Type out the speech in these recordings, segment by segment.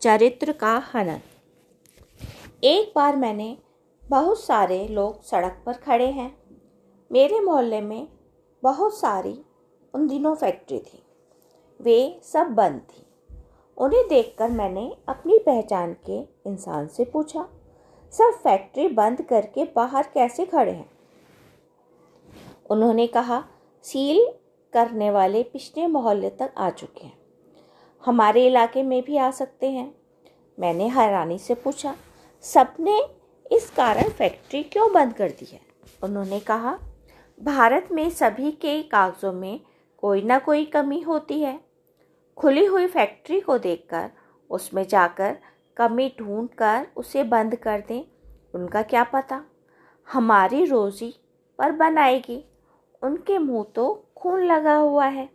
चरित्र का हनन। एक बार मैंने बहुत सारे लोग सड़क पर खड़े हैं। मेरे मोहल्ले में बहुत सारी उन दिनों फैक्ट्री थी। वे सब बंद थी। उन्हें देखकर मैंने अपनी पहचान के इंसान से पूछा सब फैक्ट्री बंद करके बाहर कैसे खड़े हैं? उन्होंने कहा, सील करने वाले पिछले मोहल्ले तक आ चुके हैं। हमारे इलाके में भी आ सकते हैं। मैंने हैरानी से पूछा, सबने इस कारण फैक्ट्री क्यों बंद कर दी है? उन्होंने कहा, भारत में सभी के कागज़ों में कोई ना कोई कमी होती है। खुली हुई फैक्ट्री को देखकर, उसमें जाकर कमी ढूंढ कर उसे बंद कर दें, उनका क्या पता? हमारी रोज़ी पर बनाएगी, उनके मुँह तो खून लगा हुआ है।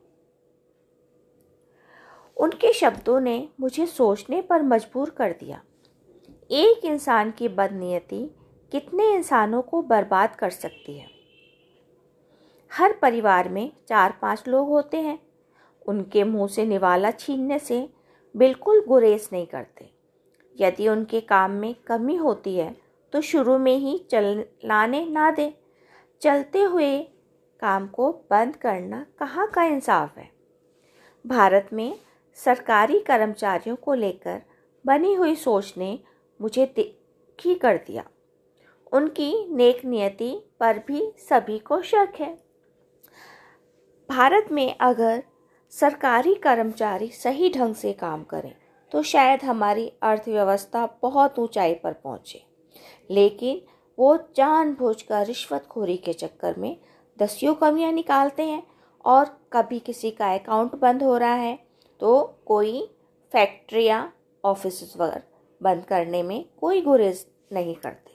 उनके शब्दों ने मुझे सोचने पर मजबूर कर दिया। एक इंसान की बदनीयती कितने इंसानों को बर्बाद कर सकती है? हर परिवार में चार पाँच लोग होते हैं। उनके मुँह से निवाला छीनने से बिल्कुल गुरेज नहीं करते। यदि उनके काम में कमी होती है तो शुरू में ही चलाने ना दे। चलते हुए काम को बंद करना कहाँ का इंसाफ है? भारत में सरकारी कर्मचारियों को लेकर बनी हुई सोच ने मुझे तिखी कर दिया। उनकी नेक नियति पर भी सभी को शक है। भारत में अगर सरकारी कर्मचारी सही ढंग से काम करें तो शायद हमारी अर्थव्यवस्था बहुत ऊंचाई पर पहुँचे। लेकिन वो जानबूझकर रिश्वतखोरी के चक्कर में दसियों कमियाँ निकालते हैं और कभी किसी का अकाउंट बंद हो रहा है तो कोई फैक्ट्रियाँ ऑफ़िस वगैरह बंद करने में कोई गुरेज नहीं करते।